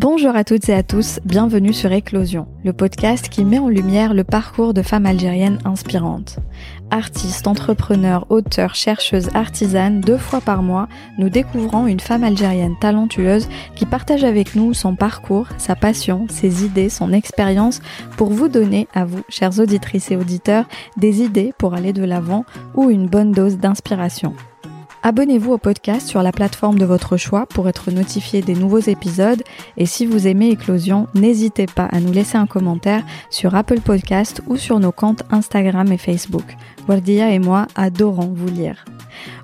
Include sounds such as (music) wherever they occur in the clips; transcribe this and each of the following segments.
Bonjour à toutes et à tous, bienvenue sur Éclosion, le podcast qui met en lumière le parcours de femmes algériennes inspirantes. Artistes, entrepreneurs, auteurs, chercheuses, artisanes, deux fois par mois, nous découvrons une femme algérienne talentueuse qui partage avec nous son parcours, sa passion, ses idées, son expérience pour vous donner, à vous, chères auditrices et auditeurs, des idées pour aller de l'avant ou une bonne dose d'inspiration. Abonnez-vous au podcast sur la plateforme de votre choix pour être notifié des nouveaux épisodes et si vous aimez Éclosion, n'hésitez pas à nous laisser un commentaire sur Apple Podcast ou sur nos comptes Instagram et Facebook. Wardia et moi adorons vous lire.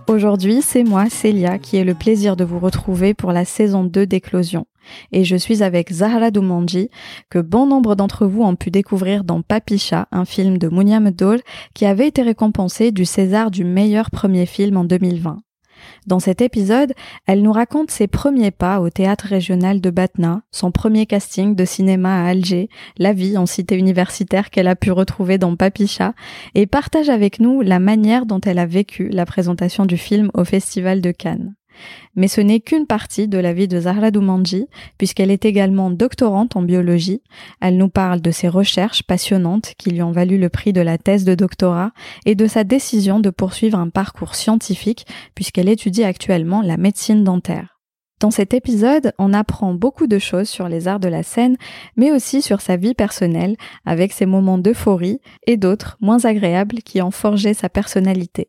Aujourd'hui, c'est moi, Célia, qui ai le plaisir de vous retrouver pour la saison 2 d'Éclosion. Et je suis avec Zahra Doumanji, que bon nombre d'entre vous ont pu découvrir dans Papicha, un film de Mounia Medoul, qui avait été récompensé du César du meilleur premier film en 2020. Dans cet épisode, elle nous raconte ses premiers pas au théâtre régional de Batna, son premier casting de cinéma à Alger, la vie en cité universitaire qu'elle a pu retrouver dans Papicha, et partage avec nous la manière dont elle a vécu la présentation du film au Festival de Cannes. Mais ce n'est qu'une partie de la vie de Zahra Doumanji, puisqu'elle est également doctorante en biologie. Elle nous parle de ses recherches passionnantes qui lui ont valu le prix de la thèse de doctorat et de sa décision de poursuivre un parcours scientifique puisqu'elle étudie actuellement la médecine dentaire. Dans cet épisode, on apprend beaucoup de choses sur les arts de la scène, mais aussi sur sa vie personnelle, avec ses moments d'euphorie et d'autres moins agréables qui ont forgé sa personnalité.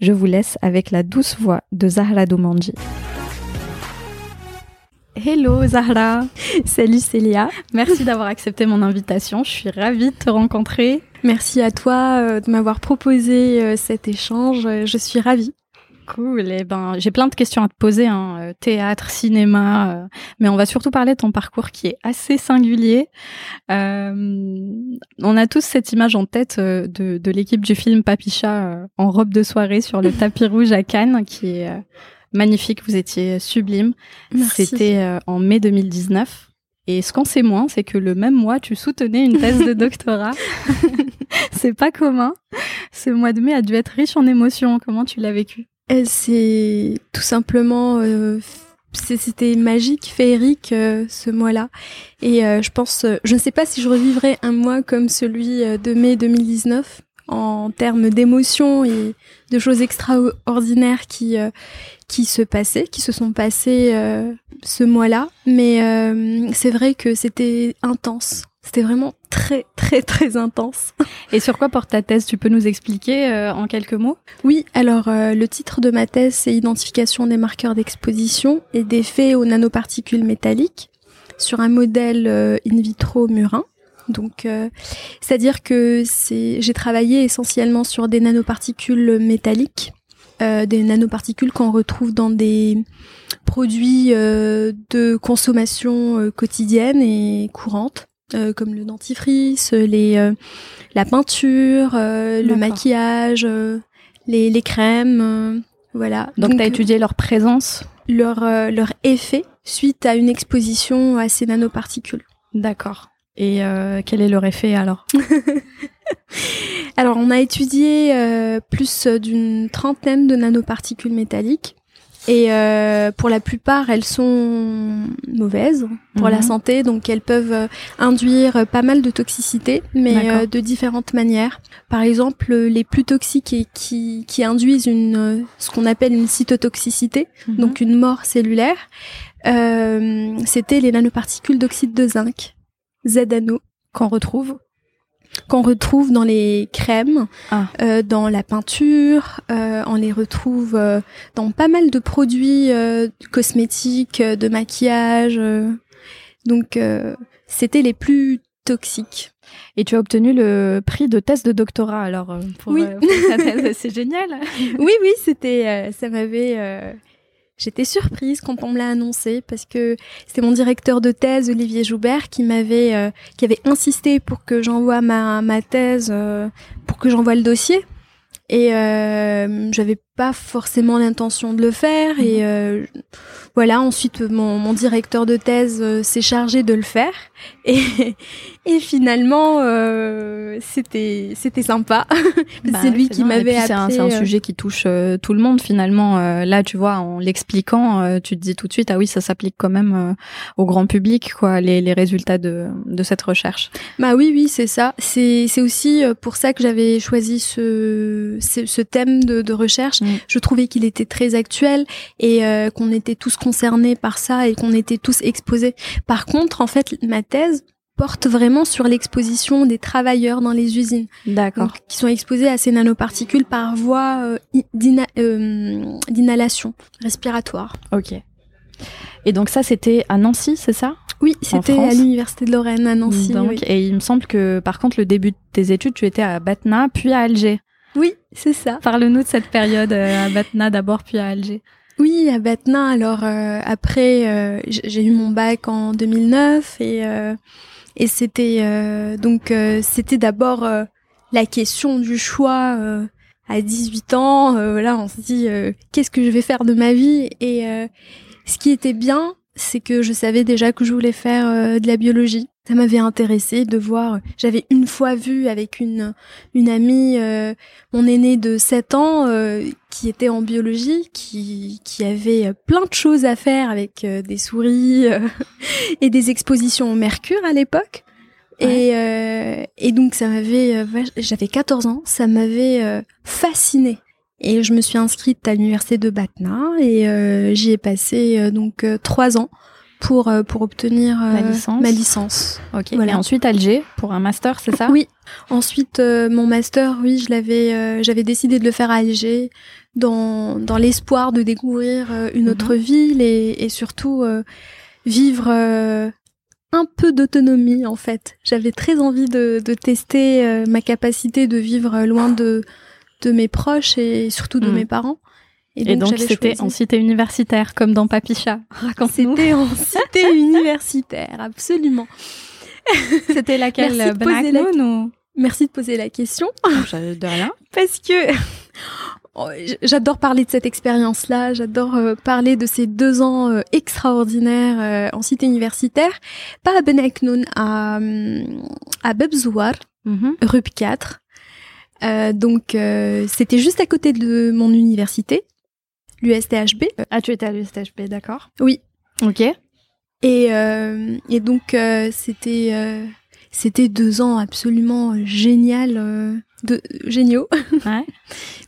Je vous laisse avec la douce voix de Zahra Doumanji. Hello Zahra Salut Célia Merci d'avoir accepté mon invitation, je suis ravie de te rencontrer. Merci à toi euh, de m'avoir proposé euh, cet échange, je suis ravie. Cool. Eh ben, j'ai plein de questions à te poser, hein. Euh, théâtre, cinéma, euh, mais on va surtout parler de ton parcours qui est assez singulier. Euh, on a tous cette image en tête euh, de, de l'équipe du film Papicha en robe de soirée sur le (laughs) tapis rouge à Cannes, qui est magnifique. Vous étiez sublime. C'était en mai 2019. Et ce qu'on sait moins, c'est que le même mois, tu soutenais une thèse de (laughs) doctorat. (laughs) c'est pas commun. Ce mois de mai a dû être riche en émotions. Comment tu l'as vécu? C'est tout simplement euh, c'était magique, féerique euh, ce mois-là. Et euh, je pense, je ne sais pas si je revivrai un mois comme celui de mai 2019 en termes d'émotions et de choses extraordinaires qui qui se passaient, qui se sont passées ce mois-là. Mais c'est vrai que c'était intense. C'était vraiment très très très intense. Et sur quoi porte ta thèse? Tu peux nous expliquer euh, en quelques mots? Oui, alors euh, le titre de ma thèse c'est Identification des marqueurs d'exposition et d'effets aux nanoparticules métalliques sur un modèle euh, in vitro murin. Donc, c'est-à-dire que c'est, j'ai travaillé essentiellement sur des nanoparticules métalliques, des nanoparticules qu'on retrouve dans des produits de consommation quotidienne et courante. Euh, comme le dentifrice, les, euh, la peinture, euh, le maquillage, les, les, crèmes, voilà. Donc, tu as étudié leur présence leur, leur effet suite à une exposition à ces nanoparticules. D'accord. Et quel est leur effet alors? (laughs) Alors, on a étudié plus d'une trentaine de nanoparticules métalliques et euh, pour la plupart, elles sont mauvaises pour la mhm. santé, donc elles peuvent euh, induire pas mal de toxicité, mais euh, de différentes manières. Par exemple, les plus toxiques et qui, qui induisent une ce qu'on appelle une cytotoxicité, mhm. donc une mort cellulaire, c'était les nanoparticules d'oxyde de zinc, ZNO, qu'on retrouve qu'on retrouve dans les crèmes, ah. euh, dans la peinture, euh, on les retrouve euh, dans pas mal de produits cosmétiques, de maquillage. donc c'était les plus toxiques. Et tu as obtenu le prix de thèse de doctorat alors pour, oui. (laughs) c'est génial. oui oui, c'était ça m'avait J'étais surprise quand on me l'a annoncé parce que c'était mon directeur de thèse Olivier Joubert qui m'avait euh, qui avait insisté pour que j'envoie ma ma thèse euh, pour que j'envoie le dossier. Et euh, j'avais pas forcément l'intention de le faire et Mhm. euh, voilà ensuite mon, mon directeur de thèse euh, s'est chargé de le faire (laughs) et, et finalement euh, c'était c'était sympa (laughs) Bah, c'est lui c'est qui m'avait puis, C'est un, euh, sujet qui touche euh, tout le monde finalement. Là, tu vois, en l'expliquant, tu te dis tout de suite, ah oui, ça s'applique quand même au grand public, quoi, les, les résultats de, de cette recherche. Bah oui, oui, c'est ça. C'est c'est aussi pour ça que j'avais choisi ce, ce ce thème de, de recherche. Mm. Je trouvais qu'il était très actuel et euh, qu'on était tous concernés par ça et qu'on était tous exposés. Par contre, en fait, ma thèse porte vraiment sur l'exposition des travailleurs dans les usines, D'accord. qui sont exposés à ces nanoparticules par voie euh, euh, d'inhalation respiratoire. Ok. Et donc ça, c'était à Nancy, c'est ça? Oui, c'était à l'université de Lorraine à Nancy. Donc, oui. Et il me semble que, par contre, le début de tes études, tu étais à Batna, puis à Alger. Oui, c'est ça. Parle-nous de cette période euh, à Batna d'abord, puis à Alger. Oui, à Batna. Alors euh, après, euh, j'ai eu mon bac en 2009 et euh, et c'était euh, donc euh, c'était d'abord euh, la question du choix. euh, à 18 ans, euh, voilà, on se dit euh, qu'est-ce que je vais faire de ma vie et euh, ce qui était bien, c'est que je savais déjà que je voulais faire euh, de la biologie. Ça m'avait intéressé de voir. J'avais une fois vu avec une une amie, euh, mon aîné de 7 ans, euh, qui était en biologie, qui qui avait plein de choses à faire avec euh, des souris euh, (laughs) et des expositions au mercure à l'époque. Et, euh, et donc ça m'avait, j'avais 14 ans, ça m'avait fascinée. Et je me suis inscrite à l'université de Batna et euh, j'y ai passé donc trois ans pour euh, pour obtenir euh, La licence. ma licence. Ok. Voilà. Et ensuite Alger pour un master, c'est ça? Oui. Ensuite, euh, mon master, oui, je l'avais, euh, j'avais décidé de le faire à Alger, dans dans l'espoir de découvrir une Mhm. autre ville et, et surtout euh, vivre euh, un peu d'autonomie en fait. J'avais très envie de, de tester euh, ma capacité de vivre loin de de mes proches et surtout de Mhm. mes parents. Et donc c'était en cité universitaire, comme dans Papicha. (laughs) C'était en (laughs) cité universitaire, absolument. (laughs) C'était laquelle Merci de poser la- Benaknoun ou? Merci de poser la question. De rien. parce que oh, j'adore parler de cette expérience-là, j'adore euh, parler de ces deux ans euh, extraordinaires euh, en cité universitaire, pas à Benaknoun, à, hum, à Bebzouar, Mhm. RUP 4. Euh, donc euh, c'était juste à côté de mon université, l'USTHB. Ah, tu étais à l'USTHB, d'accord. Oui. Ok. Et, euh, et donc euh, c'était euh, c'était deux ans absolument génial, euh, de, géniaux. (laughs) Ouais.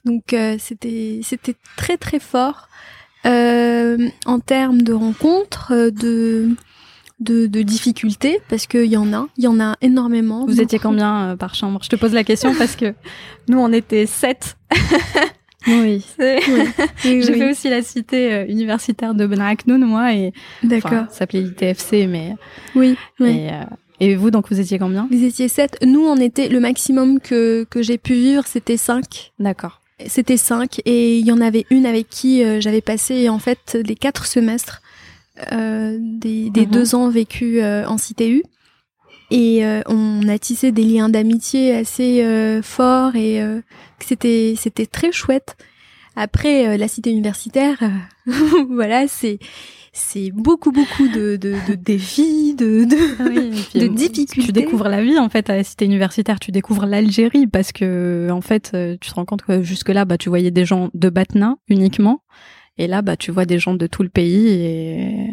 Donc euh, c'était c'était très très fort euh, en termes de rencontres, euh, de de, de difficultés parce qu'il y en a, il y en a énormément. Vous étiez combien euh, par chambre? Je te pose la question parce que nous, on était sept. (laughs) (laughs) Oui. Oui, (laughs) oui, J'ai oui. fait aussi la cité euh, universitaire de Benaknoun, moi, et D'accord. ça s'appelait l'ITFC, mais Oui. et, euh, et vous, donc vous étiez combien? Vous étiez sept. Nous, on était le maximum que que j'ai pu vivre, c'était cinq. D'accord. C'était cinq et il y en avait une avec qui euh, j'avais passé en fait les quatre semestres euh, des, des Mhm. deux ans vécus euh, en CTU. Et euh, on a tissé des liens d'amitié assez euh, forts et euh, c'était c'était très chouette. Après euh, la cité universitaire, euh, (laughs) voilà, c'est c'est beaucoup beaucoup de, de, de défis, de, de Oui, puis, De difficultés. Tu découvres la vie en fait à la cité universitaire. Tu découvres l'Algérie parce que en fait, euh, tu te rends compte que jusque là, bah, tu voyais des gens de Batna uniquement, et là, bah, tu vois des gens de tout le pays et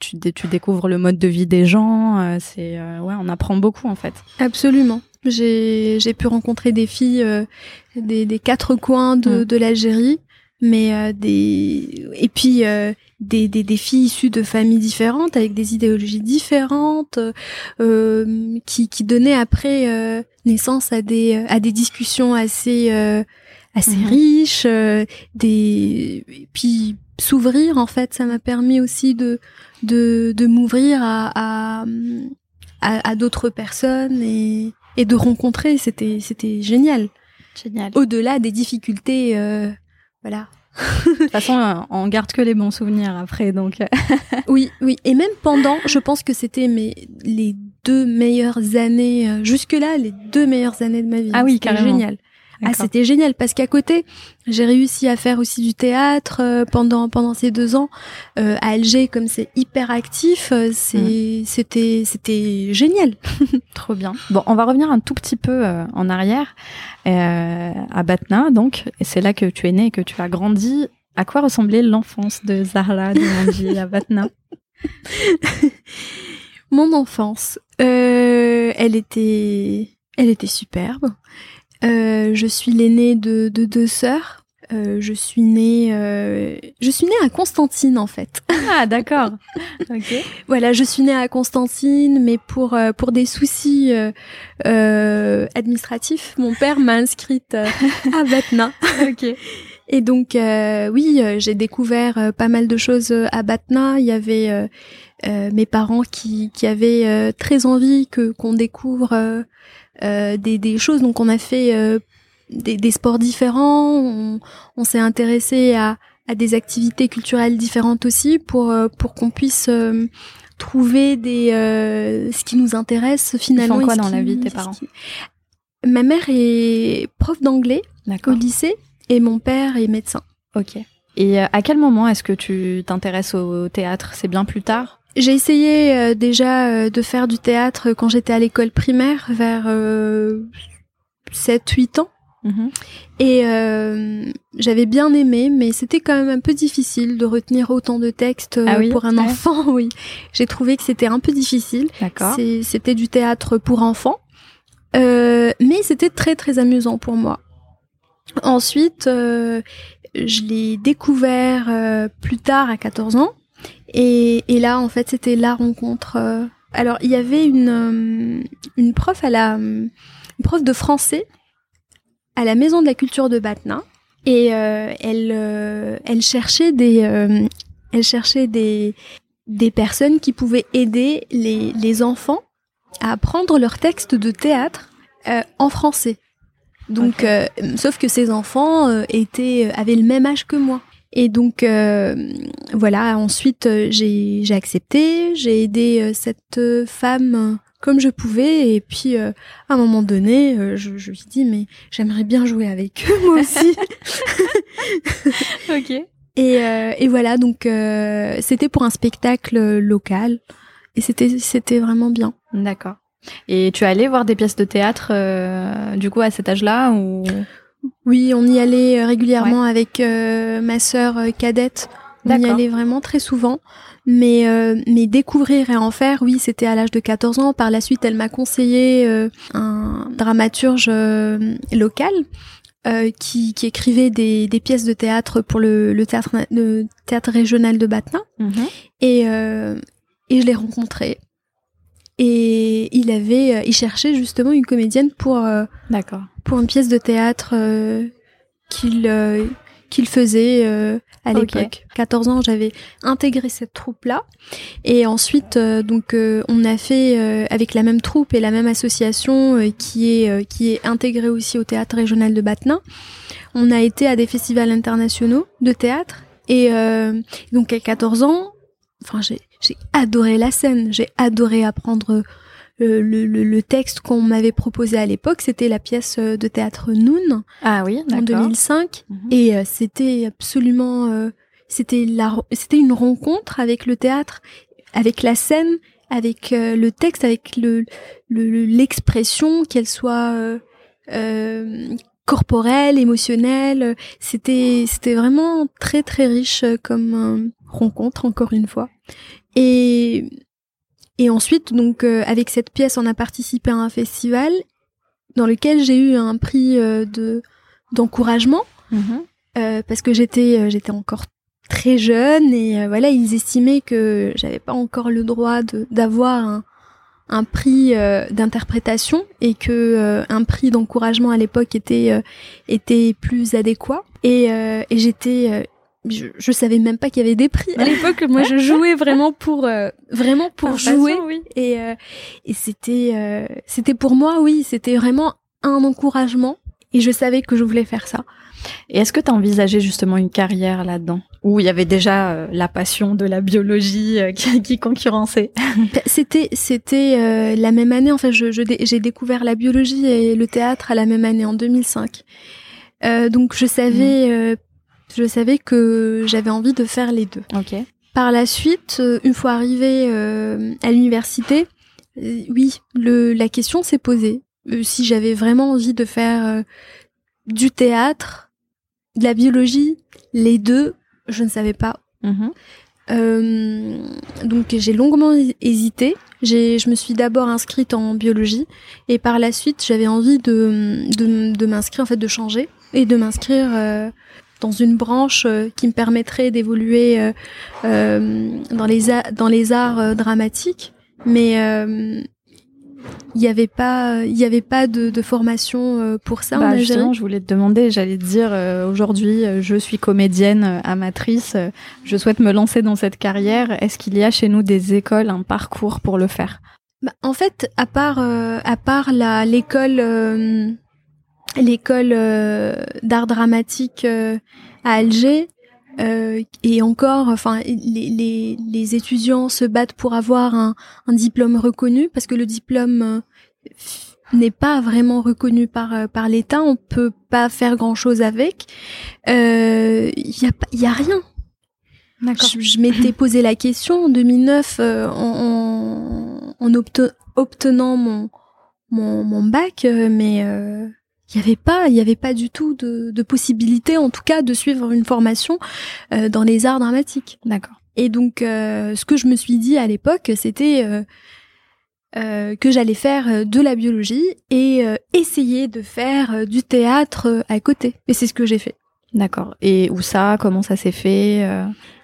tu, tu découvres le mode de vie des gens. euh, C'est euh, ouais, on apprend beaucoup en fait. Absolument. J'ai j'ai pu rencontrer des filles euh, des, des quatre coins de, Mm. de l'Algérie, mais euh, des et puis euh, des, des des filles issues de familles différentes avec des idéologies différentes, euh, qui qui donnaient après euh, naissance à des à des discussions assez euh, assez Mhm. riches, euh, des et puis s'ouvrir en fait. Ça m'a permis aussi de de de m'ouvrir à, à à, à d'autres personnes et, et de rencontrer. C'était, c'était génial. Génial. Au-delà des difficultés, euh, voilà. De toute façon, on garde que les bons souvenirs après, donc. (laughs) Oui, oui. Et même pendant, je pense que c'était mes, les deux meilleures années, euh, jusque-là, les deux meilleures années de ma vie. Ah oui, carrément. génial. Ah, c'était génial parce qu'à côté, j'ai réussi à faire aussi du théâtre euh, pendant pendant ces deux ans euh, à Alger, comme c'est hyper actif. Euh, c'est mm. c'était c'était génial. (laughs) Trop bien. Bon, on va revenir un tout petit peu en arrière à Batna, donc. C'est là que tu es né et que tu as grandi. À quoi ressemblait l'enfance de Zahra Dimandi à Batna? (laughs) Mon enfance, elle était elle était superbe. Euh, je suis l'aînée de, deux sœurs. Euh, je suis née, euh, je suis née à Constantine en fait. (laughs) Ah d'accord. ok. Voilà, je suis née à Constantine, mais pour pour des soucis administratifs, mon père m'a inscrite à Batna. (laughs) ok. Et donc oui, j'ai découvert pas mal de choses à Batna. Il y avait mes parents qui qui avaient très envie que qu'on découvre euh, des, des, choses. Donc on a fait euh, des, des, sports différents, on, on s'est intéressé à, à, des activités culturelles différentes aussi pour, euh, pour qu'on puisse trouver des ce qui nous intéresse finalement. Ils font quoi dans la vie tes parents Ma mère est prof d'anglais au lycée et mon père est médecin. Ok. Et à quel moment est-ce que tu t'intéresses au théâtre? C'est bien plus tard? J'ai essayé euh, déjà euh, de faire du théâtre quand j'étais à l'école primaire, vers 7-8 euh, ans. Mhm. Et j'avais bien aimé, mais c'était quand même un peu difficile de retenir autant de textes ah pour un enfant. (laughs) Oui, j'ai trouvé que c'était un peu difficile. D'accord. C'était du théâtre pour enfants, mais c'était très très amusant pour moi. Ensuite, je l'ai découvert plus tard à 14 ans. Et, et là, en fait, c'était la rencontre. Euh. Alors, il y avait une, euh, une prof à la, une prof de français à la Maison de la Culture de Batna, et euh, elle, elle cherchait des, elle cherchait des, des personnes qui pouvaient aider les, les enfants à apprendre leur texte de théâtre en français. Donc, sauf que ces enfants étaient avaient le même âge que moi. Et donc euh, voilà, ensuite euh, j'ai accepté, j'ai aidé euh, cette femme comme je pouvais et puis à un moment donné, je, je lui dis mais j'aimerais bien jouer avec eux moi aussi. (laughs) (laughs) ok. Et, et voilà donc c'était pour un spectacle local et c'était c'était vraiment bien. D'accord. Et tu allais voir des pièces de théâtre du coup à cet âge-là ou? Oui, on y allait euh, régulièrement avec euh, ma sœur euh, cadette. On y allait vraiment très souvent. Mais, mais découvrir et en faire, oui, c'était à l'âge de 14 ans. Par la suite, elle m'a conseillé un dramaturge local qui, qui, écrivait des, des, pièces de théâtre pour le, le, théâtre, le théâtre régional de Batna. Mhm. Et, et je l'ai rencontré. Et il avait, il cherchait justement une comédienne pour, d'accord, pour une pièce de théâtre euh, qu'il euh, qu'il faisait euh, à l'époque. 14 ans, j'avais intégré cette troupe-là. Et ensuite, donc, on a fait avec la même troupe et la même association qui est qui est intégrée aussi au théâtre régional de Batna. On a été à des festivals internationaux de théâtre. Et donc, à 14 ans, enfin, j'ai j'ai adoré la scène. J'ai adoré apprendre le, le, le texte qu'on m'avait proposé à l'époque, c'était la pièce euh, de théâtre Noon ah oui, en 2005 mhm. et euh, c'était absolument euh, c'était la c'était une rencontre avec le théâtre, avec la scène, avec le texte, avec le l'expression qu'elle soit corporelle, émotionnelle, c'était c'était vraiment très très riche comme rencontre encore une fois. Et et ensuite, donc, euh, avec cette pièce, on a participé à un festival dans lequel j'ai eu un prix euh, de d'encouragement mhm. euh, parce que j'étais j'étais encore très jeune et voilà, ils estimaient que j'avais pas encore le droit d'avoir un, un prix d'interprétation et que un prix d'encouragement à l'époque était était plus adéquat et, et j'étais je, je savais même pas qu'il y avait des prix à l'époque. Moi, je (laughs) jouais vraiment pour euh, vraiment pour jouer et euh, et c'était euh, c'était pour moi, oui, c'était vraiment un encouragement et je savais que je voulais faire ça. Et est-ce que tu as envisagé justement une carrière là-dedans? Où il y avait déjà la passion de la biologie (laughs) qui, qui, concurrençait? (laughs) Bah, C'était c'était la même année. En fait, j'ai je, j'ai découvert la biologie et le théâtre à la même année, en 2005. donc je savais, mmh. Je savais que j'avais envie de faire les deux. Ok. Par la suite, une fois arrivée à l'université, oui, le, la question s'est posée. si j'avais vraiment envie de faire du théâtre, de la biologie, les deux, je ne savais pas. Mhm. Euh, donc j'ai longuement hésité. Je me suis d'abord inscrite en biologie et par la suite j'avais envie de, de, m'inscrire, en fait de changer et de m'inscrire euh, dans une branche euh, qui me permettrait d'évoluer dans, les dans les arts dramatiques. Mais il n'y avait pas il y avait pas de, de formation euh, pour ça bah, justement je voulais te demander j'allais te dire euh, aujourd'hui euh, je suis comédienne amatrice je souhaite me lancer dans cette carrière. Est-ce qu'il y a chez nous des écoles un parcours pour le faire? Bah, en fait à part à part la l'école l'école d'art dramatique à Alger euh, et encore, enfin, les, les, les, étudiants se battent pour avoir un, un diplôme reconnu parce que le diplôme euh, n'est pas vraiment reconnu par euh, par l'État. On peut pas faire grand chose avec. Il euh, y a y a rien. D'accord. Je, m'étais posé la question en 2009 en, en, en obtenant mon mon, mon bac, mais il n'y avait pas, il y avait pas du tout de, de, possibilité, en tout cas, de suivre une formation euh, dans les arts dramatiques. D'accord. Et donc, euh, ce que je me suis dit à l'époque, c'était euh, euh que j'allais faire de la biologie et essayer de faire du théâtre à côté. Et c'est ce que j'ai fait. D'accord. Et où ça? Comment ça s'est fait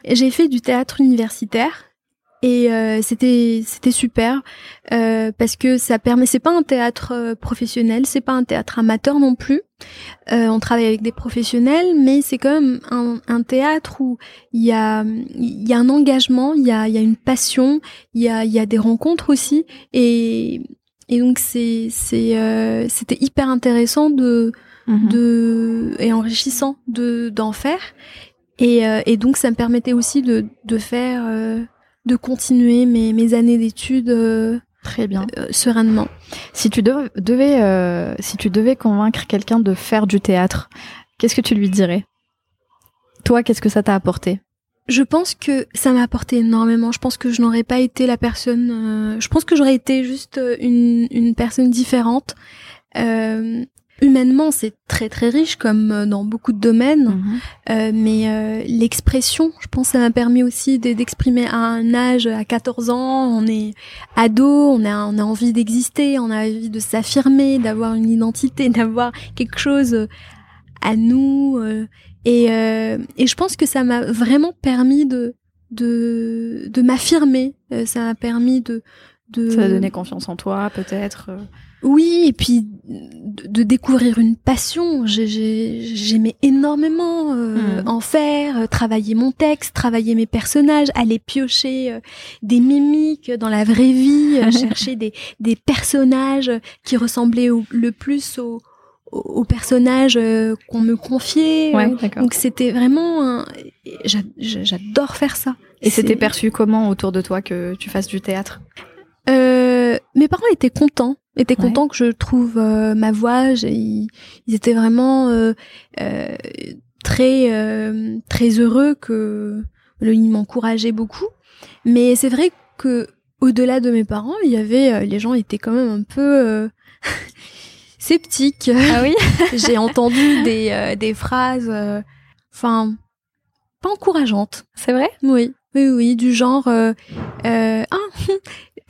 J'ai fait du théâtre universitaire et euh, c'était c'était super euh, parce que ça permet c'est pas un théâtre euh, professionnel c'est pas un théâtre amateur non plus. Euh, on travaille avec des professionnels mais c'est quand même un, un théâtre où il y a il y a un engagement il y a il y a une passion il y a il y a des rencontres aussi. Et et donc c'est c'est euh, c'était hyper intéressant de mhm. de et enrichissant de d'en faire. Et, et donc ça me permettait aussi de de faire de continuer mes, mes années d'études euh, très bien euh, sereinement. Si tu devais euh, si tu devais convaincre quelqu'un de faire du théâtre, qu'est-ce que tu lui dirais? Toi, qu'est-ce que ça t'a apporté? Je pense que ça m'a apporté énormément. Je pense que je n'aurais pas été la personne. je pense que j'aurais été juste une, une personne différente. Euh, humainement, c'est très très riche comme euh, dans beaucoup de domaines, mhm. euh, mais euh, l'expression, je pense, ça m'a permis aussi d'exprimer à un âge, à 14 ans, on est ado, on a, on a envie d'exister, on a envie de s'affirmer, d'avoir une identité, (laughs) d'avoir quelque chose à nous, et, et je pense que ça m'a vraiment permis de de, de m'affirmer, ça m'a permis de, de... Ça a donné confiance en toi, peut-être oui, et puis de, découvrir une passion. J'aimais énormément euh, hmm. en faire, euh, travailler mon texte, travailler mes personnages, aller piocher euh, des mimiques dans la vraie vie, (laughs) chercher des, des personnages qui ressemblaient le plus aux au personnages qu'on me confiait. Donc c'était vraiment, j'adore faire ça. Et c'était perçu comment autour de toi que tu fasses du théâtre? Mes parents étaient contents étaient contents que je trouve euh, ma voix. Ils, ils, étaient vraiment euh, euh, très très heureux que ils m'encourageaient beaucoup. Mais c'est vrai que au-delà de mes parents, il y avait les gens étaient quand même un peu (laughs) sceptiques. Ah oui? (laughs) J'ai entendu (laughs) des des phrases, enfin pas encourageantes. C'est vrai? Oui. Oui, oui, du genre euh, ah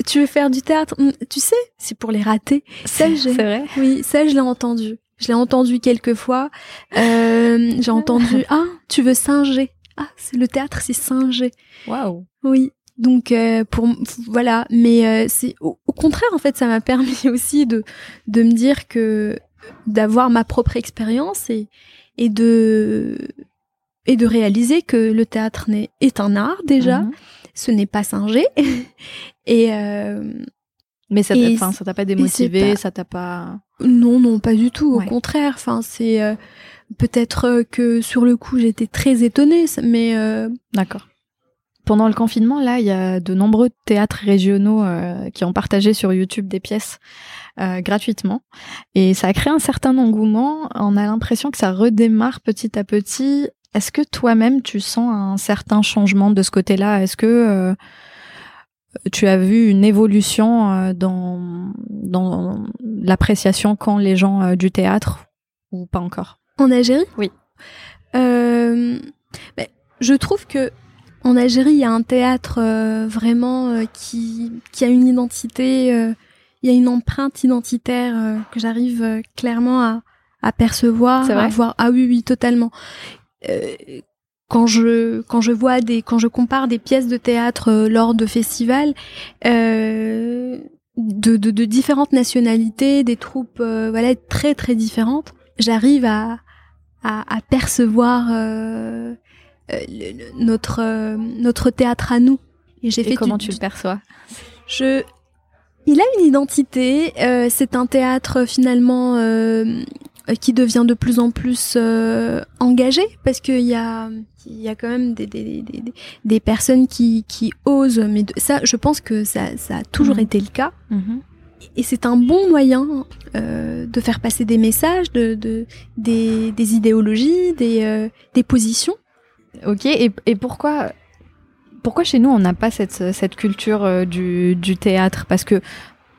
tu veux faire du théâtre? Hum, Tu sais, c'est pour les rater. C'est vrai. Oui, ça je l'ai entendu. Je l'ai entendu quelques fois. Euh, j'ai entendu ah tu veux singer ah c'est le théâtre c'est singer. Waouh. Oui. Donc euh, pour voilà, mais euh, c'est au, contraire en fait ça m'a (laughs) permis aussi de de me dire que d'avoir ma propre expérience et et de et de réaliser que le théâtre est un art déjà. Mhm ce n'est pas singé. (laughs) et euh, mais ça t'a, ça t'a pas démotivé, ça t'a pas. Non, non, pas du tout. Au contraire, enfin, c'est, euh, peut-être que sur le coup j'étais très étonnée, mais d'accord. Pendant le confinement, là, il y a de nombreux théâtres régionaux qui ont partagé sur YouTube des pièces gratuitement. Et ça a créé un certain engouement. On a l'impression que ça redémarre petit à petit. Est-ce que toi-même, tu sens un certain changement de ce côté-là? Est-ce que tu as vu une évolution euh, dans, dans l'appréciation quand les gens euh, du théâtre ou pas encore? En Algérie? Oui. Euh, je trouve que en Algérie, il y a un théâtre vraiment qui, qui a une identité, il y a une empreinte identitaire que j'arrive clairement à, à percevoir, à voir. Ah oui, oui, totalement quand je quand je vois des quand je compare des pièces de théâtre euh, lors de festivals euh, de, de, de, différentes nationalités, des troupes euh, voilà très très différentes, j'arrive à, à, à percevoir euh, notre notre théâtre à nous. Et j'ai fait comment tu le perçois? Je il a une identité. c'est un théâtre finalement euh, qui devient de plus en plus euh, engagé parce qu'il y a il y a quand même des, des, des, des personnes qui, qui osent mais ça je pense que ça, ça a toujours mhm. été le cas mhm. et c'est un bon moyen euh, de faire passer des messages de, de des, des idéologies des, euh, des positions ok et, et pourquoi pourquoi chez nous on n'a pas cette, cette culture euh, du, du théâtre? Parce que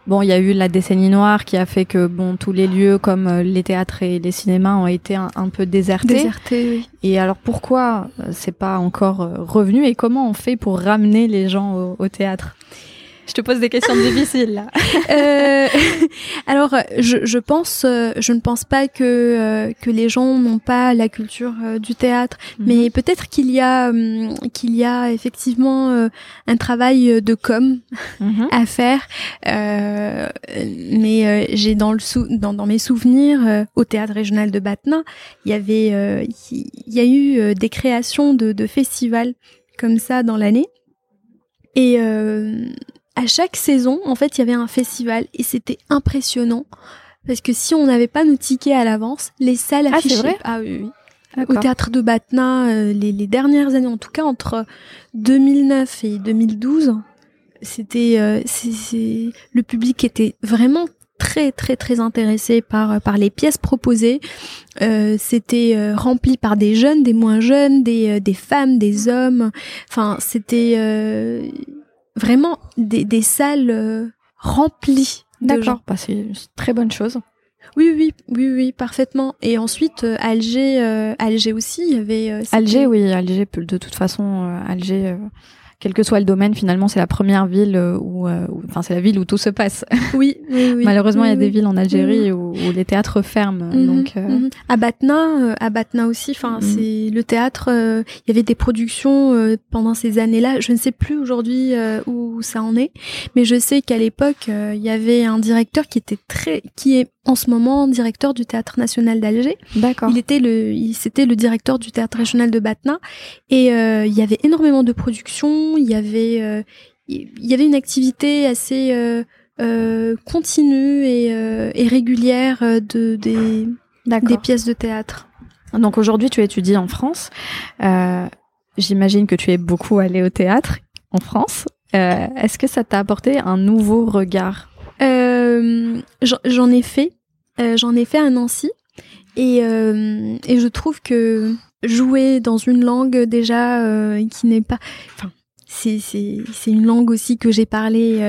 Bon, il y a eu la décennie noire qui a fait que bon tous les lieux comme euh, les théâtres et les cinémas ont été un, peu désertés. Désertés, oui. Et alors pourquoi euh, c'est pas encore euh, revenu et comment on fait pour ramener les gens au, au théâtre? Je te pose des questions difficiles là. (laughs) euh, (laughs) alors, je, je, pense, euh, je ne pense pas que euh, que les gens n'ont pas la culture euh, du théâtre, mhm. mais peut-être qu'il y a hum, qu'il y a effectivement un travail de com mhm. à faire. mais j'ai dans le sou dans, dans mes souvenirs au théâtre régional de Batna, il y avait il y a eu des créations de, de festivals comme ça dans l'année. Et euh, à chaque saison, en fait, il y avait un festival et c'était impressionnant parce que si on n'avait pas nos tickets à l'avance, les salles ah, affichaient. Vrai ah oui, oui. Au théâtre de Batna, euh, les, les, dernières années, en tout cas entre 2009 et 2012, c'était, euh, c'est, le public était vraiment très très très intéressé par par les pièces proposées. Euh, c'était euh, rempli par des jeunes, des moins jeunes, des des femmes, des hommes. Enfin, c'était vraiment des, des salles euh, remplies. D'accord, bah, c'est une très bonne chose. Oui, oui, oui, oui, parfaitement. Et ensuite, euh, Alger, euh, Alger aussi, il y avait. Alger, oui, Alger, de toute façon, Alger quel que soit le domaine, finalement, c'est la première ville euh, où, euh, enfin, c'est la ville où tout se passe. Oui, oui, oui. (laughs) Malheureusement, il y a des villes en Algérie où, où, les théâtres ferment. Mhm, donc, euh... Mhm. à Batna, à Batna aussi. Enfin, mhm. c'est le théâtre. Il y avait des productions pendant ces années-là. Je ne sais plus aujourd'hui où ça en est, mais je sais qu'à l'époque, il y avait un directeur qui était très, qui est en ce moment directeur du Théâtre National d'Alger. D'accord. Il était le, il c'était le directeur du Théâtre Régional de Batna et euh, il y avait énormément de productions. Il y avait, euh, il y avait une activité assez euh, euh continue et, euh, et régulière de des des pièces de théâtre. Donc aujourd'hui, tu étudies en France. J'imagine que tu es beaucoup allé au théâtre en France. Est-ce que ça t'a apporté un nouveau regard? Euh, J'en ai fait, euh, j'en ai fait à Nancy, et, euh, et je trouve que jouer dans une langue déjà euh, qui n'est pas, enfin, c'est c'est une langue aussi que j'ai parlé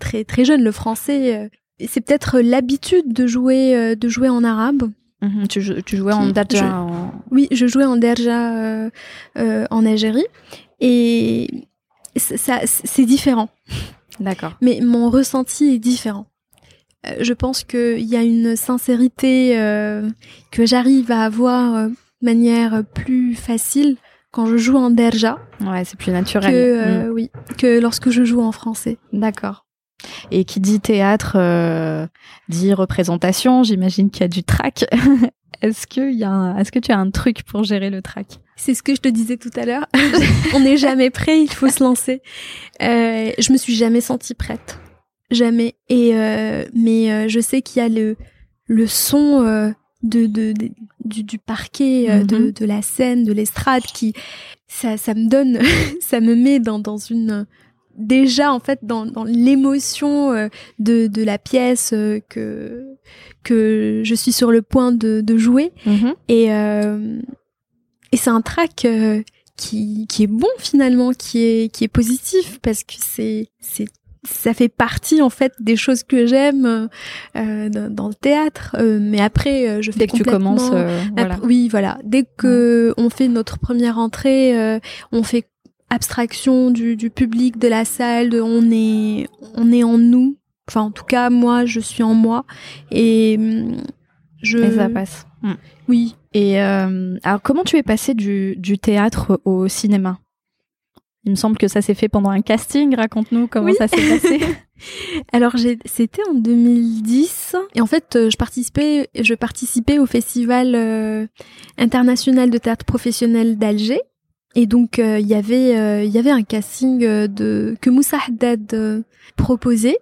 très très jeune, le français. c'est peut-être l'habitude de jouer de jouer en arabe. Mhm, tu, tu, jouais en Darja en... Oui, je jouais en Darja en Algérie et ça c'est différent. D'accord. Mais mon ressenti est différent. Euh, je pense qu'il y a une sincérité euh, que j'arrive à avoir euh, de manière plus facile quand je joue en derja. Ouais, c'est plus naturel. Que, mm. Oui, que lorsque je joue en français. D'accord. Et qui dit théâtre dit représentation. J'imagine qu'il y a du trac. (laughs) est-ce que y a est-ce que tu as un truc pour gérer le trac? C'est ce que je te disais tout à l'heure. (laughs) On n'est jamais prêt, il faut se lancer. Euh, je me suis jamais sentie prête, jamais. Et euh, mais euh, je sais qu'il y a le le son euh, de, de, du, parquet, de, mhm. de la scène, de l'estrade, qui ça, ça me donne, (laughs) ça me met dans, dans une déjà en fait dans, dans l'émotion de, de la pièce que que je suis sur le point de, de jouer mhm. et et c'est un track qui, qui est bon finalement, qui est, qui est positif parce que c'est, c'est ça fait partie en fait des choses que j'aime euh, dans, le théâtre. Euh, mais après euh, je fais dès que tu commences voilà. oui voilà. Dès que on fait notre première entrée on fait abstraction du, du public de la salle de, on est on est en nous. Enfin en tout cas moi je suis en moi. Et hum, je et ça passe. Mm. oui. Et alors comment tu es passé du, du théâtre au cinéma? Il me semble que ça s'est fait pendant un casting. Raconte-nous comment ça s'est passé. (laughs) (laughs) Alors c'était en 2010 et en fait euh, je participais je participais au festival euh, international de théâtre professionnel d'Alger. Et donc euh, il y avait il y avait un casting de que Moussa Haddad proposait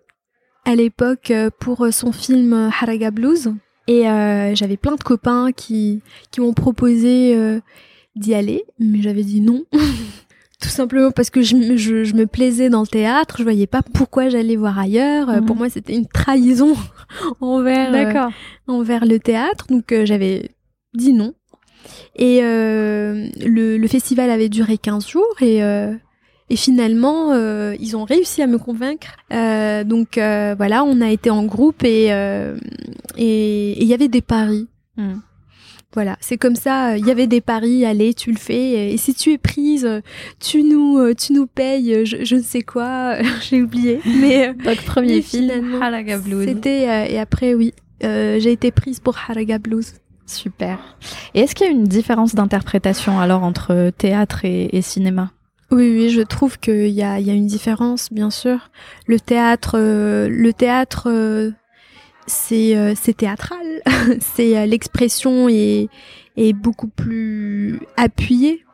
à l'époque pour son film Haraga Blues. Et j'avais plein de copains qui qui m'ont proposé d'y aller. Mais j'avais dit non (laughs) tout simplement parce que je, je, je, me plaisais dans le théâtre, je voyais pas pourquoi j'allais voir ailleurs. Euh, pour mhm. moi, c'était une trahison (laughs) envers euh, envers le théâtre, donc euh, j'avais dit non. Et le, le, festival avait duré 15 jours et et finalement, ils ont réussi à me convaincre. donc voilà, on a été en groupe et et il y avait des paris. Hmm. Voilà, c'est comme ça. Il y avait des paris, allez, tu le fais. Et si tu es prise, tu nous, euh, tu nous payes. Je, ne sais quoi, (laughs) j'ai oublié. Mais donc euh, premier film, Haraga Blues. C'était euh, et après oui, j'ai été prise pour Haraga Blues. Super. Et est-ce qu'il y a une différence d'interprétation alors entre théâtre et, cinéma? Oui, oui, je trouve qu'il y a, il y a une différence, bien sûr. Le théâtre, le théâtre euh, c'est théâtral, (laughs) c'est euh, l'expression est est beaucoup plus appuyée.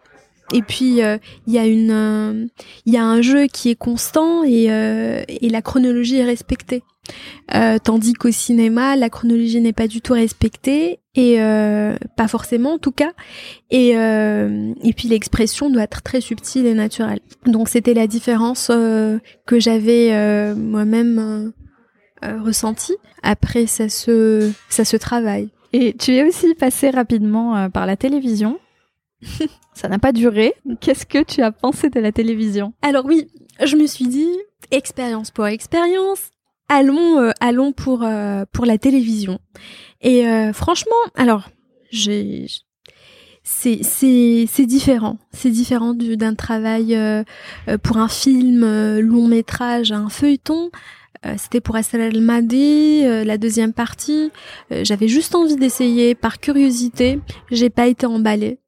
Et puis euh, il y a une il y a un jeu qui est constant et et la chronologie est respectée. tandis qu'au cinéma, la chronologie n'est pas du tout respectée et pas forcément en tout cas. Et et puis l'expression doit être très subtile et naturelle. Donc c'était la différence que j'avais moi-même euh, ressenti. Après, ça se, ça se travaille. Et tu es aussi passé rapidement euh, par la télévision. (laughs) ça n'a pas duré. Qu'est-ce que tu as pensé de la télévision? Alors oui, je me suis dit, expérience pour expérience, allons, euh, allons pour, pour la télévision. Et franchement, alors, j'ai c'est c'est différent c'est différent d'un travail pour un film long métrage un feuilleton euh, c'était pour Asal al-Madi, euh, la deuxième partie. Euh, j'avais juste envie d'essayer par curiosité. J'ai pas été emballée.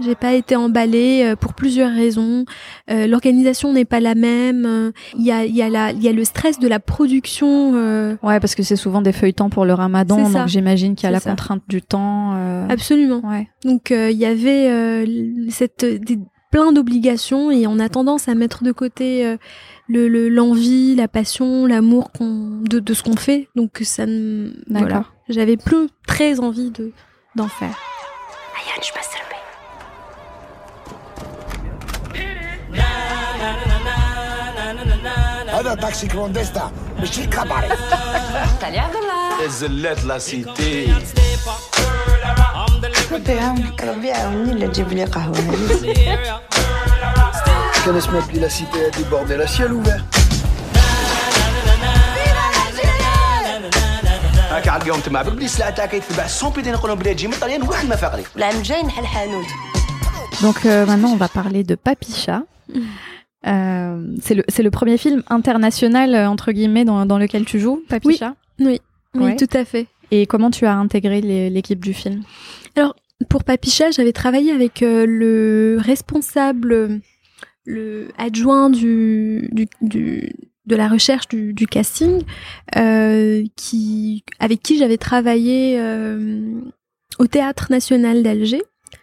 J'ai pas été emballée pour plusieurs raisons. L'organisation n'est pas la même. Il y a, il y a la, il y a le stress de la production. Ouais, parce que c'est souvent des feuilletons pour le Ramadan, donc j'imagine qu'il y a la contrainte du temps. Absolument. Ouais. Donc il y avait cette des, plein d'obligations et on a tendance à mettre de côté le l'envie, la passion, l'amour qu'on de, de ce qu'on fait. Donc ça voilà, j'avais plus très envie de d'en faire. هذا تاكسي كلونديستا ماشي كاباري الزلات لا سيتي ربي يعاونك ربي يعاوني لا تجيب لي قهوه كان اسمها بلي لا سيتي هادي بورديل سيال اوفير هاك على اليوم تما بلي السلعه تاعك كيتباع 100 بيدي نقولوا بلي تجي من طليان واحد ما فاقري العام الجاي نحل حانوت Donc euh, maintenant, on va parler de Papicha. euh, c'est le, c'est le premier film international, euh, entre guillemets, dans, dans lequel tu joues, Papicha Oui, oui, oui ouais. tout à fait. Et comment tu as intégré l'équipe du film Alors, pour Papicha, j'avais travaillé avec euh, le responsable le adjoint du, du, du de la recherche du, du casting, euh, qui avec qui j'avais travaillé euh, au théâtre national d'Alger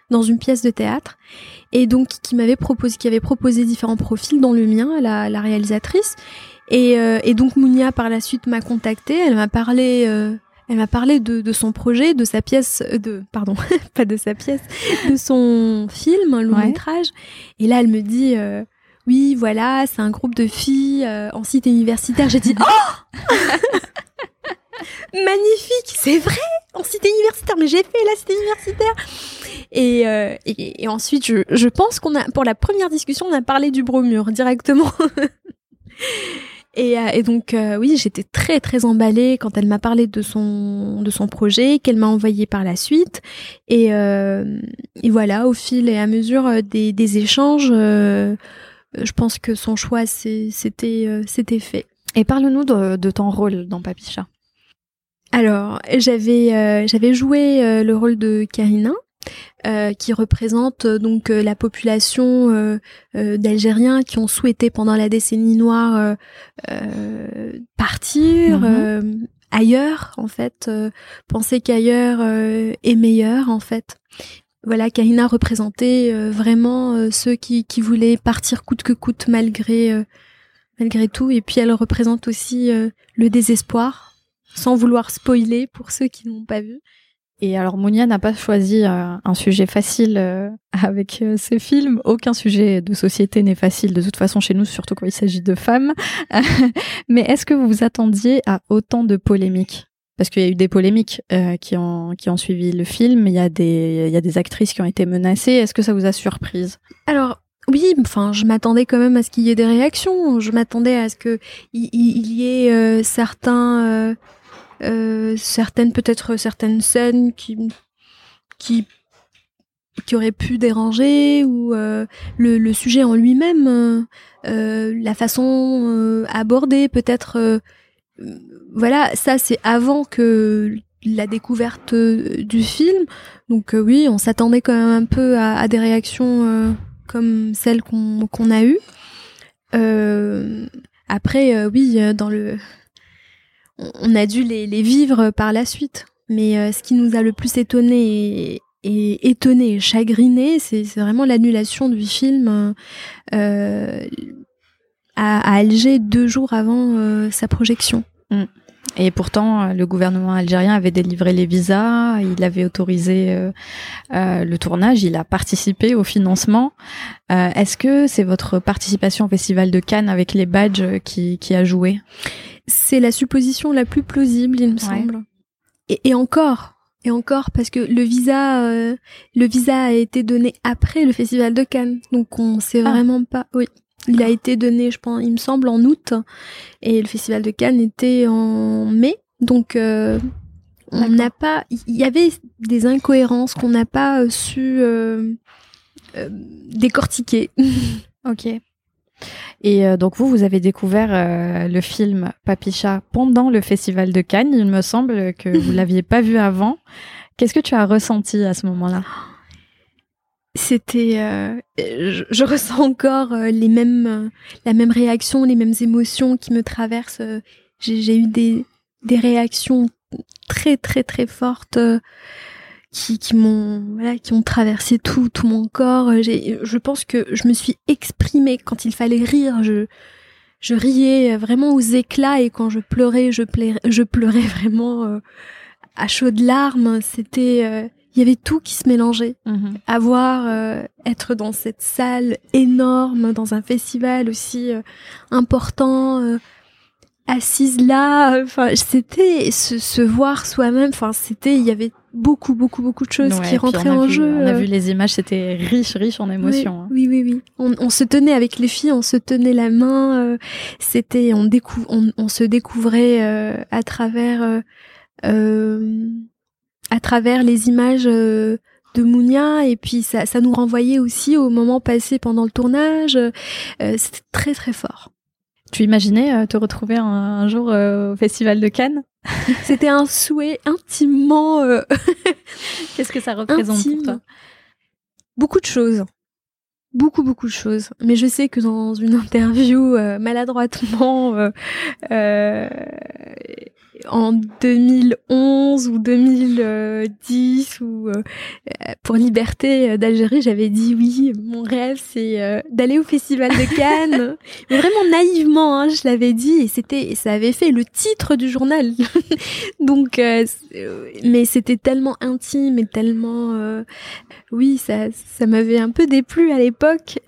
dans une pièce de théâtre et donc qui m'avait proposé qui avait proposé différents profils dont le mien la, la réalisatrice et, euh, et donc Mounia par la suite m'a contactée elle m'a parlé euh, Elle m'a parlé de, son projet, de sa pièce, de pardon, (laughs) pas de sa pièce, de son film, long métrage. Et là, elle me dit, oui, voilà, c'est un groupe de filles en site universitaire. J'ai dit, oh (laughs) Magnifique, c'est vrai, en cité universitaire, mais j'ai fait la cité universitaire. Et, euh, et, ensuite, je, je pense qu'on a, pour la première discussion, on a parlé du bromure directement. (laughs) et, euh, et, donc, euh, oui, j'étais très très emballée quand elle m'a parlé de son de son projet, qu'elle m'a envoyé par la suite. Et, et voilà, au fil et à mesure des, des échanges, je pense que son choix c'était c'était fait. Et parle-nous de, de ton rôle dans Papicha. Alors, j'avais euh, j'avais joué euh, le rôle de Karina. Euh, qui représente donc la population d'Algériens qui ont souhaité pendant la décennie noire partir mhm. ailleurs en fait, penser qu'ailleurs est meilleur en fait. Voilà, Karina représentait vraiment ceux qui, qui voulaient partir coûte que coûte malgré malgré tout, et puis elle représente aussi le désespoir sans vouloir spoiler pour ceux qui n'ont pas vu. Et alors Mounia n'a pas choisi euh, un sujet facile euh, (laughs) avec euh, ce film. Aucun sujet de société n'est facile de toute façon chez nous, surtout quand il s'agit de femmes. (laughs) Mais est-ce que vous vous attendiez à autant de polémiques? Parce qu'il y a eu des polémiques qui ont qui ont suivi le film. Il y a des il y a des actrices qui ont été menacées. Est-ce que ça vous a surprise? Alors oui, enfin, je m'attendais quand même à ce qu'il y ait des réactions. Je m'attendais à ce que il, y ait certains certaines peut-être certaines scènes qui qui qui auraient pu déranger ou euh, le, le, sujet en lui-même, euh, euh la façon abordée peut-être. voilà, ça c'est avant que la découverte du film. Donc oui, on s'attendait quand même un peu à, à des réactions comme celles qu'on qu'on a eues. après, oui, dans le on a dû les, vivre par la suite. Mais euh, ce qui nous a le plus étonné et, étonné chagriné, c'est vraiment l'annulation du film euh, à, Alger deux jours avant euh, sa projection. Mm. Et pourtant, le gouvernement algérien avait délivré les visas, il avait autorisé le tournage, il a participé au financement. Est-ce que c'est votre participation au Festival de Cannes avec les badges qui a joué? C'est la supposition la plus plausible, il me semble. Et, encore, et encore, parce que le visa, euh, le visa a été donné après le festival de Cannes, donc on sait ah. vraiment pas. Oui, il a été donné, je pense, il me semble, en août, et le festival de Cannes était en mai, donc euh, on n'a pas. Il y avait des incohérences qu'on n'a pas euh, su décortiquer. (laughs) ok. Et euh, donc vous, vous avez découvert euh, le film Papicha pendant le festival de Cannes. Il me semble que (laughs) vous l'aviez pas vu avant. Qu'est-ce que tu as ressenti à ce moment-là? C'était, euh, je, ressens encore les mêmes, la même réaction, les mêmes émotions qui me traversent. J'ai eu des, des réactions très très très fortes qui, qui m'ont voilà, qui ont traversé tout tout mon corps. J'ai, je pense que je me suis exprimée quand il fallait rire. Je je riais vraiment aux éclats et quand je pleurais, je pleurais, je pleurais (laughs) vraiment euh, à chaudes larmes. C'était euh, il y avait tout qui se mélangeait. Mhm. Avoir euh, être dans cette salle énorme, dans un festival aussi important assise là enfin c'était se, se voir soi-même enfin c'était il y avait beaucoup beaucoup beaucoup de choses qui rentraient en jeu on a vu les images c'était riche riche en émotions oui hein. oui oui, On, on, se tenait avec les filles on se tenait la main euh, c'était on découvre on, on, se découvrait euh, à travers euh, à travers les images de Mounia et puis ça, ça nous renvoyait aussi au moment passé pendant le tournage c'était très très fort tu imaginais euh, te retrouver un, jour euh, au Festival de Cannes? (laughs) C'était un souhait intimement. Euh, (laughs) Qu'est-ce que ça représente pour toi? Beaucoup de choses. Beaucoup, beaucoup de choses. Mais je sais que dans une (laughs) interview maladroitement en 2011 ou 2010 ou euh, pour Liberté d'Algérie, j'avais dit oui. Mon rêve, c'est d'aller au Festival de Cannes. (laughs) vraiment naïvement, hein, je l'avais dit et c'était, ça avait fait le titre du journal. (laughs) Donc, mais c'était tellement intime et tellement, oui, ça, ça m'avait un peu déplu à l'époque,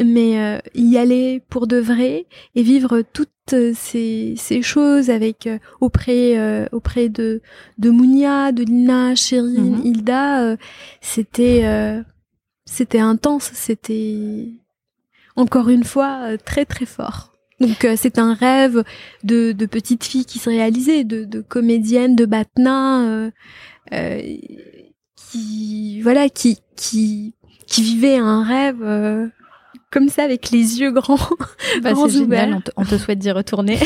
mais y aller pour de vrai et vivre toutes ces, ces choses avec euh, auprès euh, auprès de de Mounia, de Lina, Chérine, mhm. Hilda, euh, c'était c'était intense, c'était encore une fois très très fort. Donc c'est un rêve de, de petite fille qui se réalisait, de, de comédienne, de Batna, qui voilà qui qui qui vivait un rêve comme ça avec les yeux grands. Bah, c'est génial, on te, souhaite d'y retourner.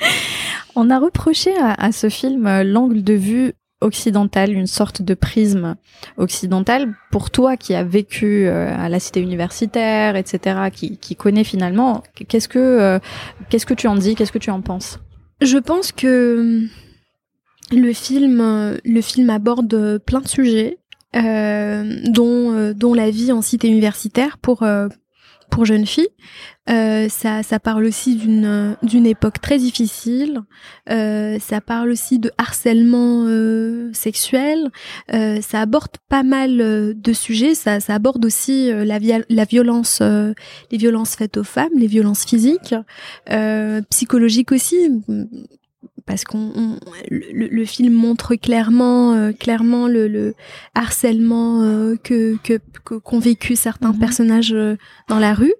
(laughs) on a reproché à, ce film euh, l'angle de vue occidental, une sorte de prisme occidental. Pour toi qui as vécu euh, à la cité universitaire, etc., qui, qui connaît finalement, qu'est-ce que euh, qu'est-ce que tu en dis, qu'est-ce que tu en penses? Je pense que le film le film aborde plein de sujets dont, euh, dont la vie en cité universitaire pour euh, pour jeunes filles. Euh, ça, ça parle aussi d'une d'une époque très difficile. Euh, ça parle aussi de harcèlement euh, sexuel. ça aborde pas mal de sujets. Ça, ça aborde aussi la, la violence, les violences faites aux femmes, les violences physiques, psychologiques aussi parce qu'on le, film montre clairement euh, clairement le, harcèlement euh, que que qu'ont vécu certains mhm. personnages euh, dans la rue.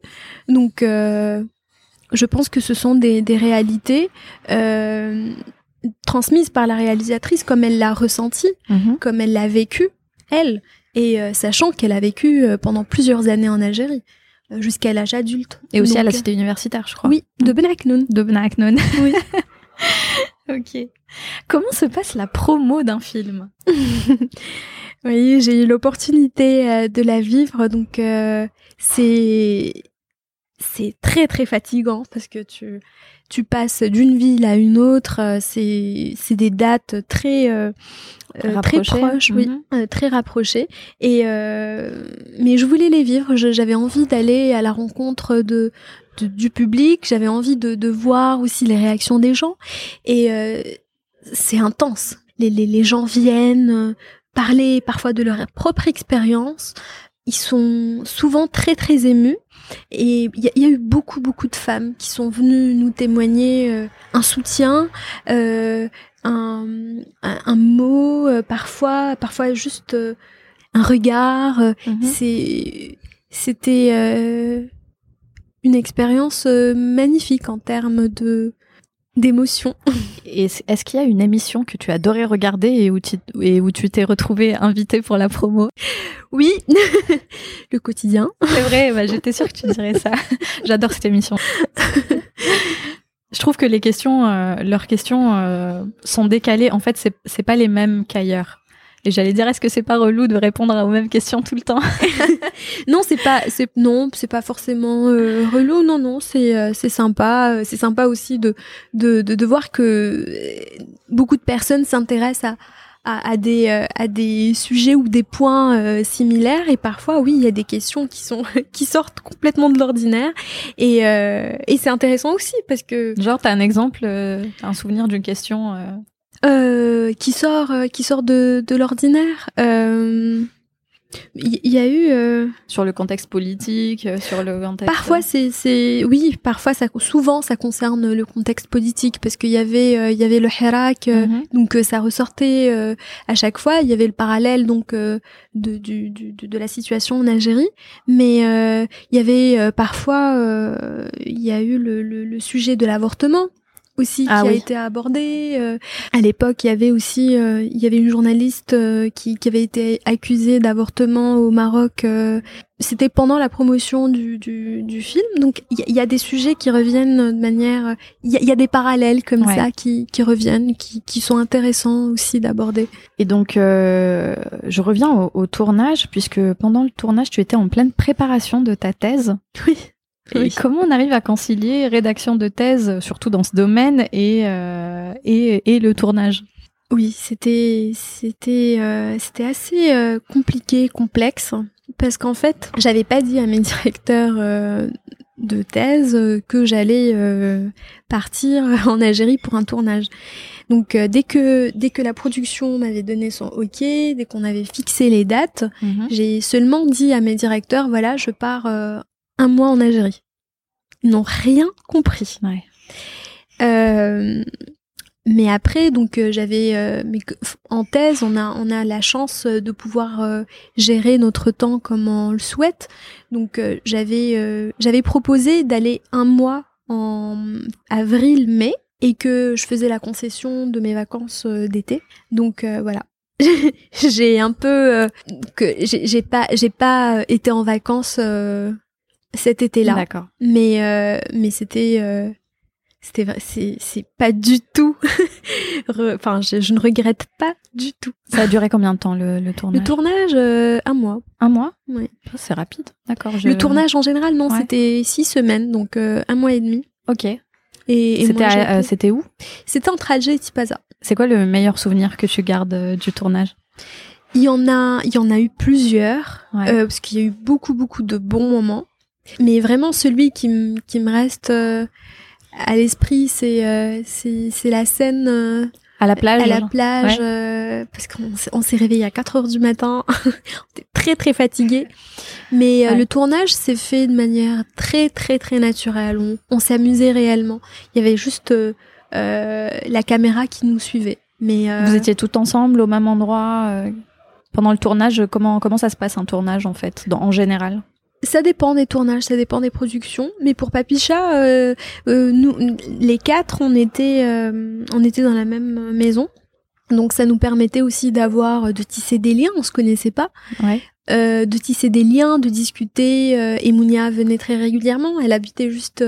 Donc je pense que ce sont des, des réalités transmises par la réalisatrice comme elle l'a ressenti, mhm. comme elle l'a vécu elle et sachant qu'elle a vécu pendant plusieurs années en Algérie jusqu'à l'âge adulte. Et aussi à la cité universitaire, je crois. Oui, de Ben Aknoun. De Ben Aknoun. Oui. (laughs) ok. Comment se passe la promo d'un film? (laughs) Oui, j'ai eu l'opportunité euh, de la vivre, donc euh, c'est c'est très très fatigant parce que tu tu passes d'une ville à une autre, euh, c'est c'est des dates très très proches, oui, mhm. très rapprochées. Et mais je voulais les vivre. J'avais envie d'aller à la rencontre de du public, j'avais envie de, de, voir aussi les réactions des gens. Et euh, c'est intense. Les, les, les, gens viennent euh, parler parfois de leur propre expérience. Ils sont souvent très très émus. Et il y, a eu beaucoup beaucoup de femmes qui sont venues nous témoigner euh, un soutien, euh, un, un, mot, parfois parfois juste un regard. Mm-hmm. C'est c'était une expérience euh, magnifique en termes de d'émotion. Est-ce qu'il y a une émission que tu adorais regarder et où tu, et où tu t'es retrouvée invitée pour la promo? Oui, (laughs) le quotidien. C'est vrai, bah, j'étais sûre que tu dirais ça. J'adore cette émission. Je trouve que les questions, euh, leurs questions euh, sont décalées. En fait, c'est c'est pas les mêmes qu'ailleurs. Et j'allais dire, est-ce que c'est pas relou de répondre aux mêmes questions tout le temps? (laughs) Non, c'est pas, c'est non, c'est pas forcément euh, relou. Non, non, c'est euh, c'est sympa. C'est sympa aussi de, de de, de voir que euh, beaucoup de personnes s'intéressent à, à, à des à des sujets ou des points similaires et parfois oui il y a des questions qui sont (laughs) qui sortent complètement de l'ordinaire et et c'est intéressant aussi parce que genre t'as un exemple un souvenir d'une question euh, qui sort euh, qui sort de, de l'ordinaire. Il euh, y, a eu euh, sur le contexte politique, sur le contexte. Parfois c'est c'est oui, parfois ça souvent ça concerne le contexte politique parce qu'il y avait il y avait le Hirak mhm. donc ça ressortait à chaque fois. Il y avait le parallèle donc de du, du, de la situation en Algérie, mais il y avait parfois il y a eu le, le, le sujet de l'avortement aussi ah qui a été abordé. Euh, à l'époque, il y avait aussi, euh, il y avait une journaliste euh, qui, qui avait été accusée d'avortement au Maroc. C'était pendant la promotion du, du, du film, donc il y, a des sujets qui reviennent de manière, il y, y, a des parallèles comme ça qui, qui reviennent, qui, qui sont intéressants aussi d'aborder. Et donc, je reviens au, au tournage puisque pendant le tournage, tu étais en pleine préparation de ta thèse. Oui. Comment on arrive à concilier rédaction de thèse, surtout dans ce domaine, et, et, et le tournage? Oui, c'était c'était euh, c'était assez euh, compliqué, complexe parce qu'en fait, j'avais pas dit à mes (laughs) directeurs euh, de thèse que j'allais partir (laughs) en Algérie pour un tournage. Donc dès que dès que la production m'avait donné son OK, dès qu'on avait fixé les dates, mhm. j'ai seulement dit à mes directeurs voilà, je pars un mois en Algérie. Ils n'ont rien compris. Ouais. Euh, mais après, donc euh, j'avais euh, en thèse, on a on a la chance de pouvoir euh, gérer notre temps comme on le souhaite. Donc j'avais j'avais proposé d'aller un mois en avril-mai et que je faisais la concession de mes vacances d'été. Donc voilà. (laughs) j'ai un peu que j'ai pas j'ai pas été en vacances cet été-là. D'accord. Mais mais c'était c'était c'est pas du tout (laughs) enfin je, je, ne regrette pas du tout. Ça a duré combien de temps le, le tournage? Le tournage euh, un mois. Un mois? Oui oh, c'est rapide. D'accord le tournage en général non c'était six semaines donc euh, un mois et demi. Ok. Et, et c'était euh, c'était où? C'était entre Alger et Tipaza. C'est quoi le meilleur souvenir que tu gardes du tournage? Il y en a il y en a eu plusieurs parce qu'il y a eu beaucoup beaucoup de bons moments mais vraiment celui qui, qui me reste à l'esprit, c'est euh, c'est la scène euh, à la plage. À la plage, euh, parce qu'on s'est réveillé à 4 heures du matin, (laughs) on était très très fatigué. Mais le tournage s'est fait de manière très très très naturelle. On, on s'amusait réellement. Il y avait juste la caméra qui nous suivait. Mais vous étiez tout ensemble au même endroit pendant le tournage. Comment comment ça se passe un tournage en fait, dans, en général? Ça dépend des tournages, ça dépend des productions. Mais pour Papicha, euh, euh, nous, les quatre, on était, euh, on était dans la même maison. Donc ça nous permettait aussi d'avoir, de tisser des liens. On se connaissait pas. Ouais. Euh, de tisser des liens, de discuter. Euh, et Mounia venait très régulièrement. Elle habitait juste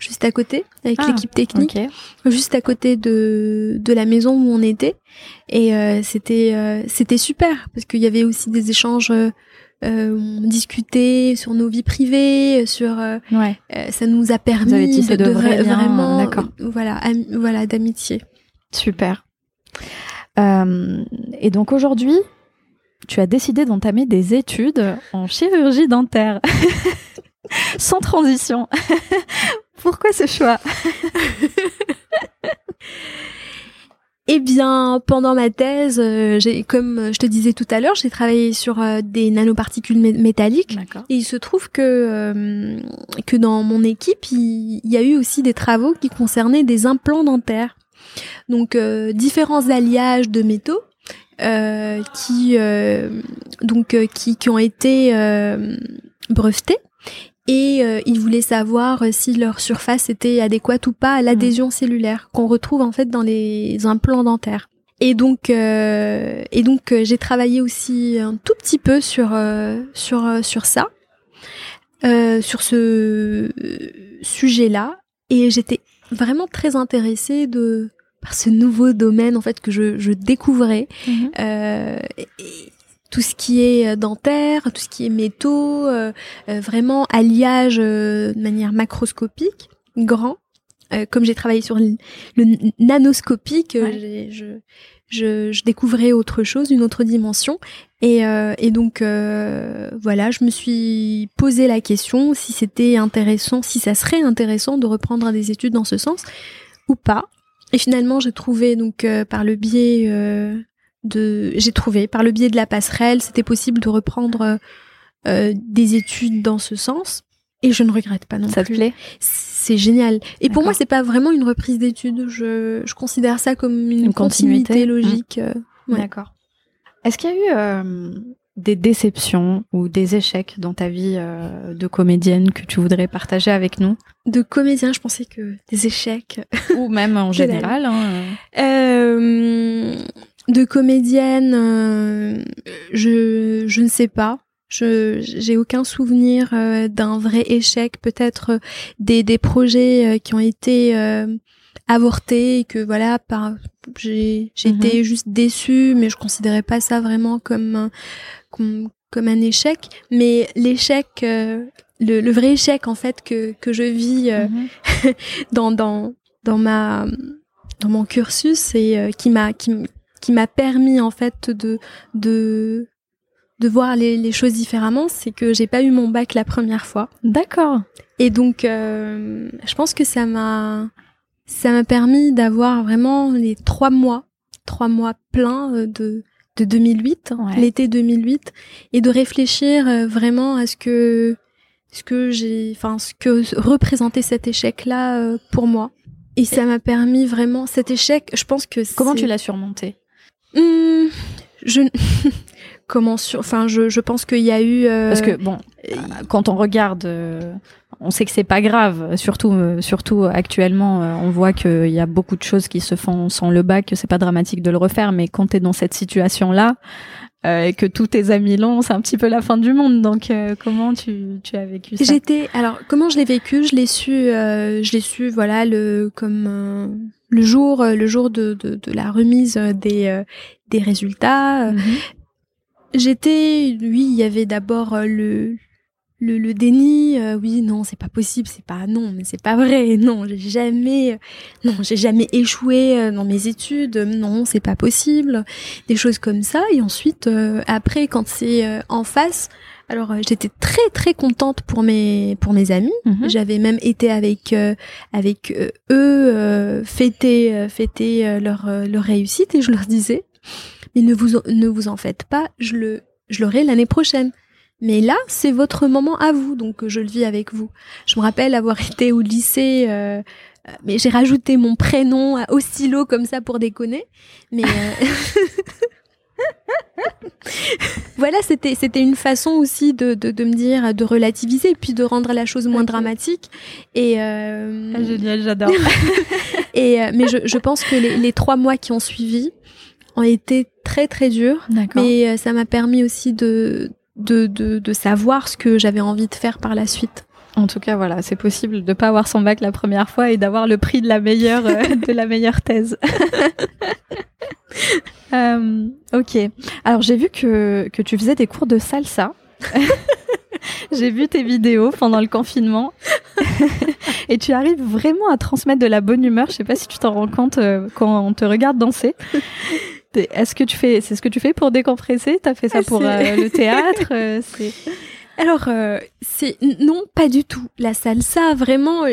juste à côté avec ah, l'équipe technique, juste à côté de de la maison où on était. Et c'était c'était super parce qu'il y avait aussi des échanges euh, discuter sur nos vies privées, sur euh, ouais. Euh, ça nous a permis de, de, vraiment voilà voilà d'amitié. Super. et donc aujourd'hui, tu as décidé d'entamer des études en chirurgie dentaire. (laughs) Sans transition. (laughs) Pourquoi ce choix? (laughs) eh bien, pendant ma thèse, euh, j'ai, comme je te disais tout à l'heure, j'ai travaillé sur euh, des nanoparticules métalliques. Et il se trouve que euh, que dans mon équipe, il, y a eu aussi des travaux qui concernaient des implants dentaires. Donc différents alliages de métaux qui donc qui, qui ont été brevetés et euh, ils voulaient savoir euh, si leur surface était adéquate ou pas à l'adhésion cellulaire qu'on retrouve en fait dans les implants dentaires. Et donc, euh, et donc j'ai travaillé aussi un tout petit peu sur sur sur ça, sur ce sujet-là, et j'étais vraiment très intéressée de par ce nouveau domaine en fait que je, je découvrais. Mhm. et, tout ce qui est euh, dentaire, tout ce qui est métaux, euh, euh, vraiment alliage de manière macroscopique, grand. comme j'ai travaillé sur le, nanoscopique, je, je, je, découvrais autre chose, une autre dimension. Et, et donc voilà, je me suis posé la question si c'était intéressant, si ça serait intéressant de reprendre des études dans ce sens ou pas. Et finalement, j'ai trouvé donc par le biais de j'ai trouvé par le biais de la passerelle, c'était possible de reprendre euh, des études dans ce sens et je ne regrette pas non ça plus. te plaît? C'est génial. Et pour moi, c'est pas vraiment une reprise d'études, je, je considère ça comme une, continuité, logique. Euh, D'accord. Est-ce qu'il y a eu euh, des déceptions ou des échecs dans ta vie de comédienne que tu voudrais partager avec nous? De comédien, je pensais que des échecs. Ou même en (laughs) général. Hein. Euh, de comédienne, euh, je, je ne sais pas. Je j'ai aucun souvenir euh, d'un vrai échec, peut-être euh, des, des projets qui ont été avortés et que voilà, par j'ai j'étais mhm. juste déçue, mais je considérais pas ça vraiment comme comme, comme un échec. Mais l'échec le, le, vrai échec en fait que que je vis mhm. (laughs) dans dans dans ma dans mon cursus et qui m'a qui qui m'a permis en fait de de de voir les, les choses différemment, c'est que j'ai pas eu mon bac la première fois. D'accord. Et donc, euh, je pense que ça m'a ça m'a permis d'avoir vraiment les trois mois, trois mois pleins euh, de de 2008, l'été 2008, et de réfléchir euh, vraiment à ce que ce que j'ai, enfin ce que représentait cet échec-là pour moi. Et ça m'a permis vraiment cet échec. Je pense que comment tu l'as surmonté? Hum, je (laughs) comment sur enfin je, je pense qu'il y a eu euh, parce que bon quand on regarde euh, on sait que c'est pas grave. Surtout euh, surtout actuellement on voit qu'il y a beaucoup de choses qui se font sans le bac que c'est pas dramatique de le refaire. Mais quand tu es dans cette situation là et que tous tes amis l'ont c'est un petit peu la fin du monde. Donc comment tu, tu as vécu ça? J'étais alors comment je l'ai vécu? Je l'ai su je l'ai su voilà le comme le jour le jour de, de, de la remise des des résultats mhm. J'étais, oui, il y avait d'abord euh, le, le, le, déni. Euh, oui, non, c'est pas possible, c'est pas non, mais c'est pas vrai. (laughs) Non, j'ai jamais, euh, non, j'ai jamais échoué dans mes études. Non, c'est pas possible. Des choses comme ça. Et ensuite, après, quand c'est en face, alors j'étais très très contente pour mes pour mes amis. Mhm. J'avais même été avec avec eux fêter fêter leur leur réussite et je leur disais mais ne vous, ne vous en faites pas, je le, je l'aurai l'année prochaine. Mais là, c'est votre moment à vous, donc je le vis avec vous. Je me rappelle avoir (laughs) été au lycée, euh, mais j'ai rajouté mon prénom au stylo comme ça pour déconner. Mais euh, (laughs) (laughs) voilà, c'était c'était une façon aussi de, de, de, me dire, de relativiser, puis de rendre la chose moins dramatique. Et euh... ah, génial, j'adore. (laughs) et euh, mais je, je pense que les, les trois mois qui ont suivi, ont été très très durs. Mais euh, ça m'a permis aussi de, de, de, de savoir ce que j'avais envie de faire par la suite. En tout cas, voilà, c'est possible de pas avoir son bac la première fois et d'avoir le prix de la meilleure euh, (laughs) de la meilleure thèse. (laughs) euh, ok. Alors j'ai vu que que tu faisais des cours de salsa. (laughs) j'ai vu tes vidéos pendant le confinement (laughs) et tu arrives vraiment à transmettre de la bonne humeur. Je sais pas si tu t'en rends compte euh, quand on te regarde danser. Est-ce que tu fais, c'est ce que tu fais pour décompresser? T'as fait ça pour euh, le théâtre euh, Alors, euh, c'est non, pas du tout. La salsa, vraiment,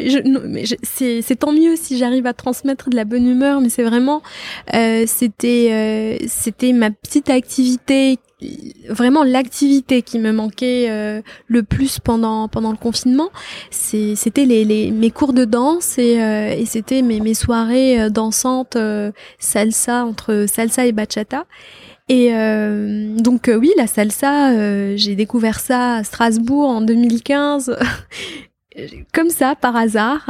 c'est tant mieux si j'arrive à transmettre de la bonne humeur, mais c'est vraiment, c'était, c'était ma petite activité vraiment l'activité qui me manquait euh, le plus pendant pendant le confinement c'était les, les mes cours de danse et, euh, et c'était mes, mes soirées euh, dansantes salsa entre salsa et bachata et donc oui la salsa j'ai découvert ça à Strasbourg en 2015 (laughs) comme ça par hasard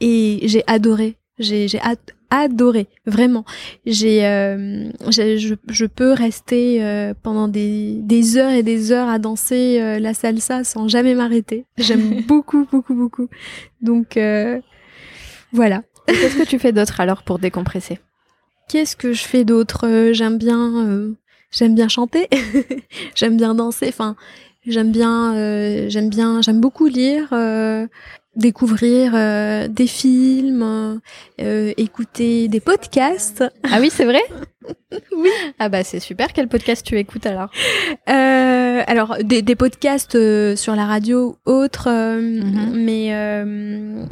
et j'ai adoré j'ai j'ai adoré, vraiment. J'ai, euh, je, je, peux rester euh, pendant des, des heures et des heures à danser euh, la salsa sans jamais m'arrêter. J'aime (laughs) beaucoup, beaucoup, beaucoup. Donc voilà. Qu'est-ce que tu fais d'autre alors pour décompresser? Qu'est-ce que je fais d'autre? J'aime bien, j'aime bien chanter, (laughs) j'aime bien danser. Enfin, j'aime bien, j'aime bien, j'aime beaucoup lire découvrir euh, des films, euh, écouter des podcasts. Ah oui, c'est vrai (laughs) Oui. Ah bah c'est super. Quel podcast tu écoutes alors euh, Alors des, des podcasts euh, sur la radio, autres, mhm. mais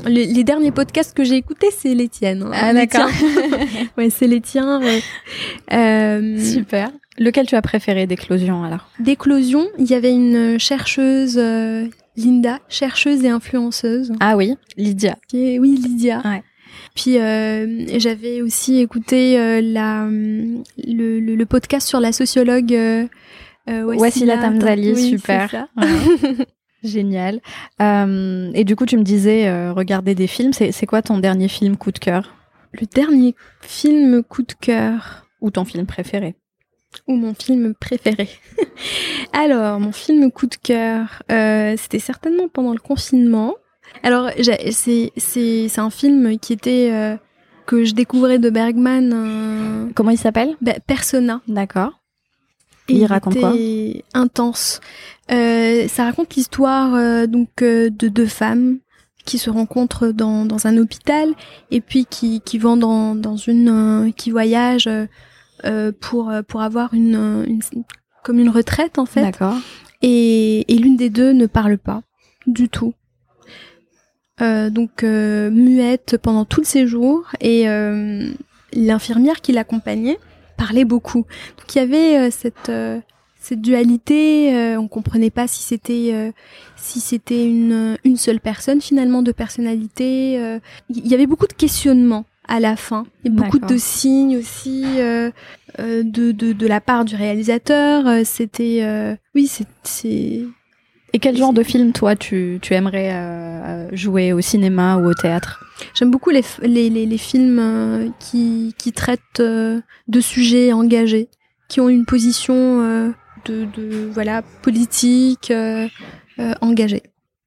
les, les, derniers podcasts que j'ai écoutés, c'est les tiennes. Hein. ah d'accord. (laughs) ouais, c'est les tiens. super. Lequel tu as préféré d'éclosion alors? D'éclosion, il y avait une chercheuse Linda, chercheuse et influenceuse. Ah oui, Lydia. oui, Lydia. Ouais. Puis euh, j'avais aussi écouté euh, la, le, le, podcast sur la sociologue euh, euh Wassila Tamzali, super. (laughs) Génial. Et du coup, tu me disais regarder des films. C'est quoi ton dernier film coup de cœur? Le dernier film coup de cœur. Ou ton film préféré? Ou mon film préféré. (laughs) Alors, mon film coup de cœur, euh, c'était certainement pendant le confinement. Alors, c'est un film qui était euh, que je découvrais de Bergman. Comment il s'appelle? bah, Persona. D'accord. Et il raconte quoi? Intense. Euh, ça raconte l'histoire euh, donc euh, de deux femmes qui se rencontrent dans, dans un hôpital et puis qui, qui vont dans, dans une qui voyagent pour pour avoir une, une, comme une retraite en fait. D'accord. Et, et l'une des deux ne parle pas du tout. donc muette pendant tout le séjour et l'infirmière qui l'accompagnait parlait beaucoup. Donc il y avait cette cette dualité, euh, on comprenait pas si c'était euh, si c'était une une seule personne finalement de personnalité. Euh. Il y avait beaucoup de questionnements à la fin. Il y a beaucoup de signes aussi de, de de la part du réalisateur. C'était oui c'est et quel genre de film, toi, tu, tu aimerais jouer au cinéma ou au théâtre? J'aime beaucoup les, les, les, les films qui, qui traitent de sujets engagés, qui ont une position de, voilà politique euh, euh, engagée.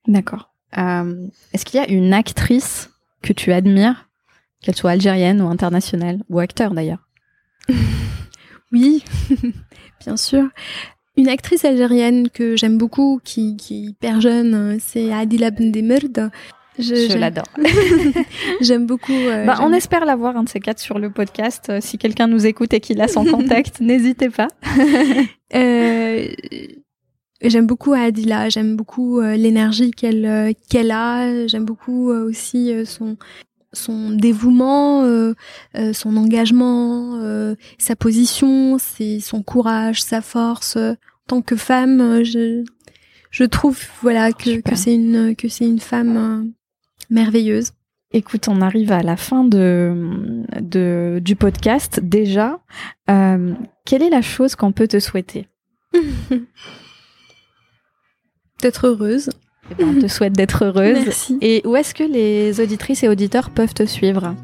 D'accord. Euh, est-ce qu'il y a une actrice que tu admires, qu'elle soit algérienne ou internationale, ou acteur d'ailleurs (laughs) Oui, (laughs) bien sûr. Une actrice algérienne que j'aime beaucoup, qui, qui est hyper jeune, c'est Adila Bendemerd. Je, l'adore. (laughs) j'aime beaucoup. bah, on espère l'avoir un de ces quatre sur le podcast. si quelqu'un nous écoute et qu'il a son contact, n'hésitez pas. Euh, j'aime beaucoup Adila, j'aime beaucoup euh, l'énergie qu'elle euh, qu'elle a, j'aime beaucoup aussi son son dévouement, son engagement, sa position, c'est son courage, sa force. En tant que femme, je je trouve voilà que, que c'est une que c'est une femme merveilleuse. Écoute, on arrive à la fin de, de du podcast déjà. Euh, quelle est la chose qu'on peut te souhaiter? (laughs) D'être heureuse. Eh ben, on te souhaite d'être heureuse. Merci. Et où est-ce que les auditrices et auditeurs peuvent te suivre?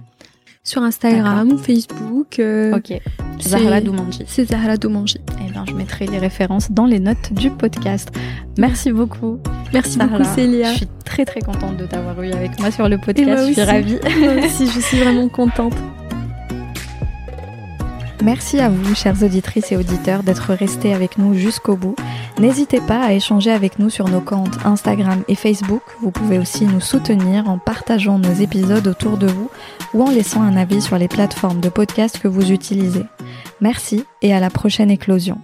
Sur Instagram ou Facebook. Euh, ok. Zahra Doumanji. C'est Zahra Doumanji. Eh ben, je mettrai les références dans les notes du podcast. Merci beaucoup. Merci beaucoup Célia. Je suis très très contente de t'avoir eu avec moi sur le podcast. Je suis ravie. (laughs) Moi aussi, je suis vraiment contente. Merci à vous, chères auditrices et auditeurs, d'être restés avec nous jusqu'au bout. N'hésitez pas à échanger avec nous sur nos comptes Instagram et Facebook. Vous pouvez aussi nous soutenir en partageant nos épisodes autour de vous ou en laissant un avis sur les plateformes de podcast que vous utilisez. Merci et à la prochaine éclosion.